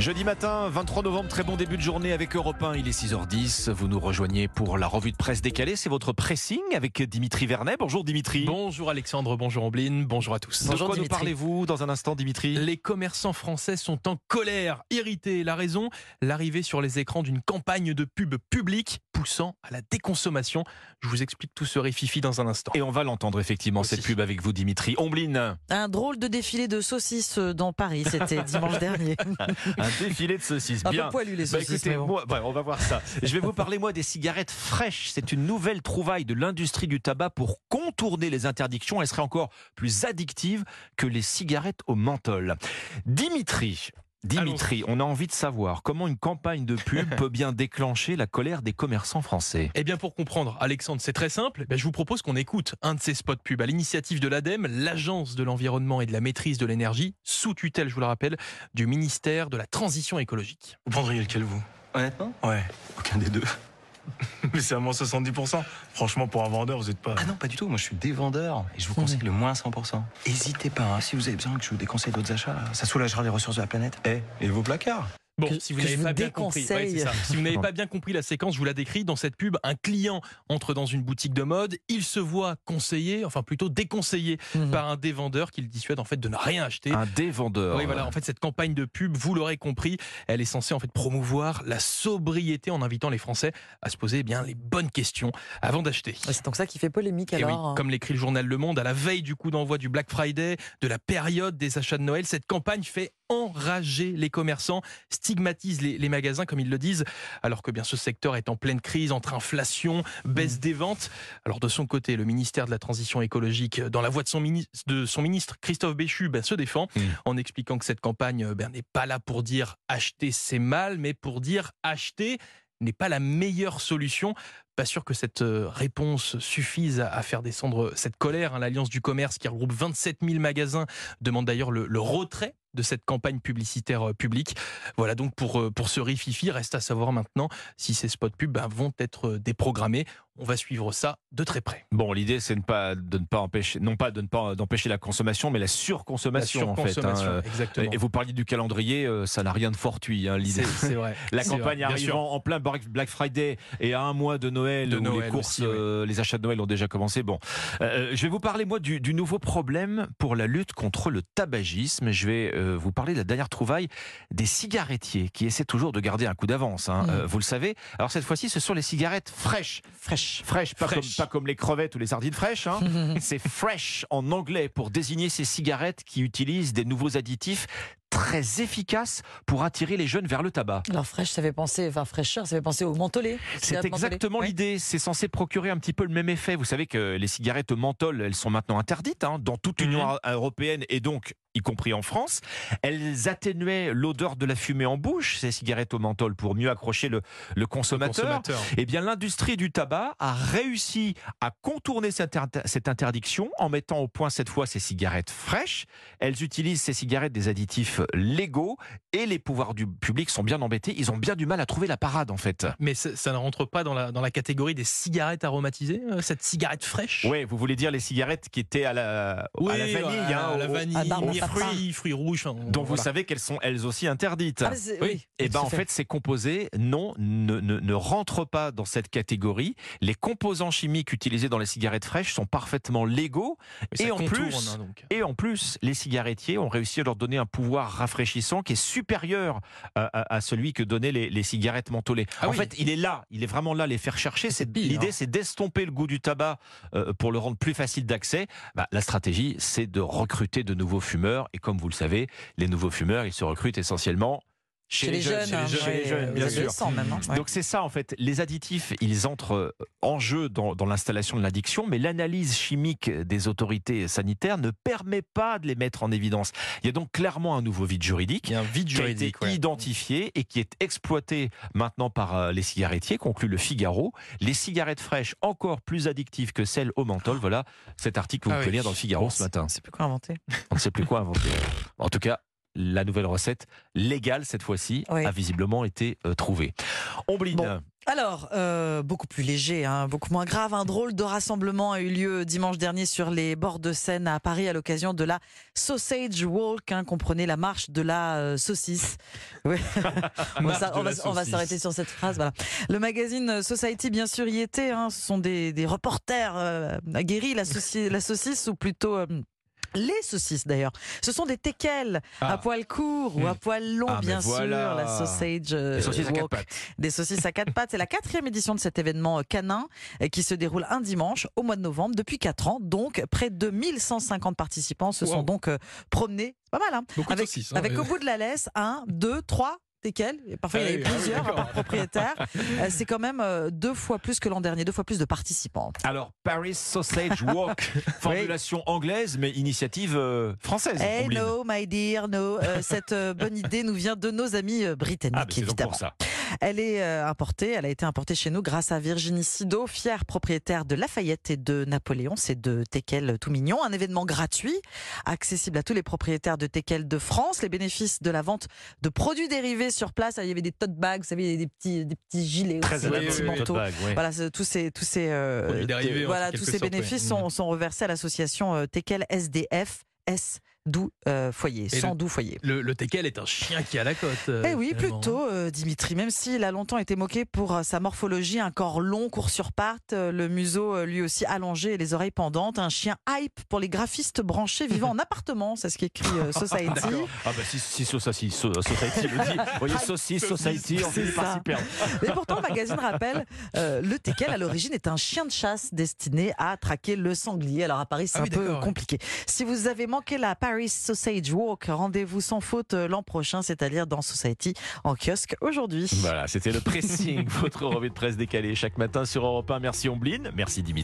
Jeudi matin, 23 novembre, très bon début de journée avec Europe 1, il est 6h10. Vous nous rejoignez pour la revue de presse décalée. C'est votre pressing avec Dimitri Vernet. Bonjour Dimitri. Bonjour Alexandre, bonjour Ambline, bonjour à tous. De quoi nous parlez-vous dans un instant Dimitri Les commerçants français sont en colère, irrités. La raison L'arrivée sur les écrans d'une campagne de pub publique poussant à la déconsommation. Je vous explique tout ce réfifi dans un instant. Et on va l'entendre effectivement, cette pub avec vous Dimitri. Ombline Un drôle de défilé de saucisses dans Paris, c'était dimanche dernier. Un défilé de saucisses. Bien. Un peu poilu les bah, saucisses. moi, on va voir ça. Je vais vous parler moi des cigarettes fraîches. C'est une nouvelle trouvaille de l'industrie du tabac pour contourner les interdictions. Elle serait encore plus addictive que les cigarettes au menthol. Dimitri, Dimitri, on a envie de savoir comment une campagne de pub peut bien déclencher la colère des commerçants français. Eh bien, pour comprendre, Alexandre, c'est très simple. Eh je vous propose qu'on écoute un de ces spots pub à l'initiative de l'ADEME, l'Agence de l'environnement et de la maîtrise de l'énergie, sous tutelle, je vous le rappelle, du ministère de la Transition écologique. Vous prendriez lequel, vous? Honnêtement? Ouais, aucun des deux. Mais c'est à moins 70%. Franchement, pour un vendeur, vous n'êtes pas. Ah non, pas du tout. Moi, je suis des vendeurs et je vous conseille le moins 100%. N'hésitez pas. Hein. Si vous avez besoin que je vous déconseille d'autres achats, ça soulagera les ressources de la planète. Eh, et vos placards Bon, si vous n'avez pas bien compris, si vous n'avez pas bien compris la séquence, je vous la décris dans cette pub. Un client entre dans une boutique de mode, il se voit conseillé, enfin plutôt déconseillé mhm. par un dévendeur qui le dissuade en fait de ne rien acheter. Un dévendeur. Oui, voilà. En fait, cette campagne de pub, vous l'aurez compris, elle est censée en fait promouvoir la sobriété en invitant les Français à se poser eh bien les bonnes questions avant d'acheter. C'est donc ça qui fait polémique Et alors. Oui, comme l'écrit le journal Le Monde, à la veille du coup d'envoi du Black Friday, de la période des achats de Noël, cette campagne fait enrager les commerçants, stigmatise les, magasins, comme ils le disent, alors que bien ce secteur est en pleine crise entre inflation, baisse mmh. des ventes. Alors de son côté, le ministère de la Transition écologique, dans la voix de son, ministre, de son ministre Christophe Béchu, ben, se défend mmh. en expliquant que cette campagne ben, n'est pas là pour dire acheter c'est mal, mais pour dire acheter n'est pas la meilleure solution. Pas sûr que cette euh, réponse suffise à faire descendre cette colère. Hein. L'Alliance du commerce, qui regroupe 27 000 magasins, demande d'ailleurs le, le retrait de cette campagne publicitaire euh, publique. Voilà donc pour, euh, pour ce rififi, reste à savoir maintenant si ces spots pubs ben, vont être euh, déprogrammés. On va suivre ça de très près. Bon, l'idée c'est de, pas, de ne pas empêcher, non pas de ne pas d'empêcher la consommation, mais la surconsommation, en fait. Hein. Exactement. Et vous parliez du calendrier, ça n'a rien de fortuit. Hein, l'idée, c'est vrai. la campagne arrivant en plein Black Friday et à un mois de Noël, de où les courses, les achats de Noël ont déjà commencé. Bon, je vais vous parler moi du, du, nouveau problème pour la lutte contre le tabagisme. Je vais euh, vous parler de la dernière trouvaille des cigarettiers qui essaient toujours de garder un coup d'avance. Hein. Mm. Euh, vous le savez. Alors cette fois-ci, ce sont les cigarettes fraîches. Fraîches. Fraîches, pas, Comme, pas comme les crevettes ou les sardines fraîches. Hein. C'est fresh en anglais pour désigner ces cigarettes qui utilisent des nouveaux additifs très efficace pour attirer les jeunes vers le tabac. Alors fraîche, ça fait penser, enfin fraîcheur, ça fait penser au mentholé. C'est exactement l'idée. C'est censé procurer un petit peu le même effet. Vous savez que les cigarettes au menthol, elles sont maintenant interdites hein, dans toute l'Union mhm. européenne et donc y compris en France. Elles atténuaient l'odeur de la fumée en bouche, ces cigarettes au menthol, pour mieux accrocher le, le, consommateur. Eh bien, l'industrie du tabac a réussi à contourner cette, cette interdiction en mettant au point cette fois ces cigarettes fraîches. Elles utilisent ces cigarettes des additifs légaux et les pouvoirs du public sont bien embêtés. Ils ont bien du mal à trouver la parade en fait. Mais ça, ne rentre pas dans la, dans la catégorie des cigarettes aromatisées, euh, cette cigarette fraîche? Oui, vous voulez dire les cigarettes qui étaient à la, à la vanille, à, la vanille, fruits, fruits rouges. dont vous savez qu'elles sont elles aussi interdites. Ah, oui. Et eh ben en fait, ces composés, non, ne, ne, ne rentrent pas dans cette catégorie. Les composants chimiques utilisés dans les cigarettes fraîches sont parfaitement légaux. Et en, plus, hein, et en plus, les cigarettiers ont réussi à leur donner un pouvoir rafraîchissant qui est supérieur à, celui que donnaient les, cigarettes mentholées. Ah en fait, il est là, il est vraiment là, les faire chercher. L'idée, hein. c'est d'estomper le goût du tabac euh, pour le rendre plus facile d'accès. Bah, la stratégie, c'est de recruter de nouveaux fumeurs. Et comme vous le savez, les nouveaux fumeurs, ils se recrutent essentiellement chez, les, jeunes, chez les jeunes, bien sûr. Hein. Donc c'est ça en fait. Les additifs, ils entrent euh, en jeu dans, l'installation de l'addiction, mais l'analyse chimique des autorités sanitaires ne permet pas de les mettre en évidence. Il y a donc clairement un nouveau vide juridique, un vide juridique qui a été identifié et qui est exploité maintenant par euh, les cigarettiers, conclut le Figaro. Les cigarettes fraîches encore plus addictives que celles au menthol. Voilà cet article que vous ah pouvez lire dans le Figaro ce matin. On ne sait plus quoi inventer? On ne sait plus quoi inventer. En tout cas, la nouvelle recette légale cette fois-ci a visiblement été euh, trouvée. Ombline. Alors, euh, beaucoup plus léger, hein, beaucoup moins grave. Un drôle de rassemblement a eu lieu dimanche dernier sur les bords de Seine à Paris à l'occasion de la Sausage Walk, hein, comprenez la marche de la euh, saucisse. Oui. on va, s'arrêter sur cette phrase. Voilà. Le magazine Society, bien sûr, y était. Hein, ce sont des, reporters aguerris, la, la, saucisse, ou plutôt les saucisses d'ailleurs. Ce sont des teckels à ah. poil court ou à hmm. poil long, ah, bien sûr. La sausage. Des saucisses à quatre pattes. Des saucisses à quatre pattes. C'est la quatrième édition de cet événement euh, canin euh, qui se déroule un dimanche au mois de novembre depuis quatre ans. Donc, près de 1150 participants se sont donc euh, promenés. Pas mal, hein Beaucoup avec, de saucisses, hein, avec au bout de la laisse, un, deux, trois, Desquels Parfois, il y avait ah plusieurs par propriétaire. Euh, c'est quand même euh, deux fois plus que l'an dernier, deux fois plus de participants. Alors, Paris Sausage Walk, formulation anglaise, mais initiative euh, française. Hey, no, my dear, no. cette bonne idée nous vient de nos amis britanniques, ah, évidemment. Pour ça. Elle est importée, elle a été importée chez nous grâce à Virginie Sido, fière propriétaire de Lafayette et de Napoléon. C'est de Tekel tout mignon. Un événement gratuit, accessible à tous les propriétaires de Tekel de France. Les bénéfices de la vente de produits dérivés sur place. Il y avait des tote bags, vous savez, des pets des petits gilets aussi, des petits manteaux. Voilà, tous ces, tous ces, euh, voilà, tous ces bénéfices sont, sont, reversés à l'association euh, Tekel SDF S doux euh, foyer, sans doux foyer. Le, le teckel est un chien qui a la cote. Euh, eh oui, plutôt, hein. euh, Dimitri. Même s'il a longtemps été moqué pour sa morphologie, un corps long, court sur pattes, le museau lui aussi allongé et les oreilles pendantes. Un chien hype pour les graphistes branchés vivant en appartement, c'est ce qu'écrit Society. ah bah si, si Society, Society le dit. Vous voyez, Society, on finit par s'y perdre. Mais pourtant, le magazine rappelle, le teckel à l'origine est un chien de chasse destiné à traquer le sanglier. Alors à Paris, c'est ah un peu compliqué. Si vous avez manqué la Paris Sausage Walk. Rendez-vous sans faute euh, l'an prochain, c'est-à-dire dans Society en kiosque aujourd'hui. Voilà, c'était le pressing, votre revue de presse décalée chaque matin sur Europe 1. Merci Ombline, merci Dimitri.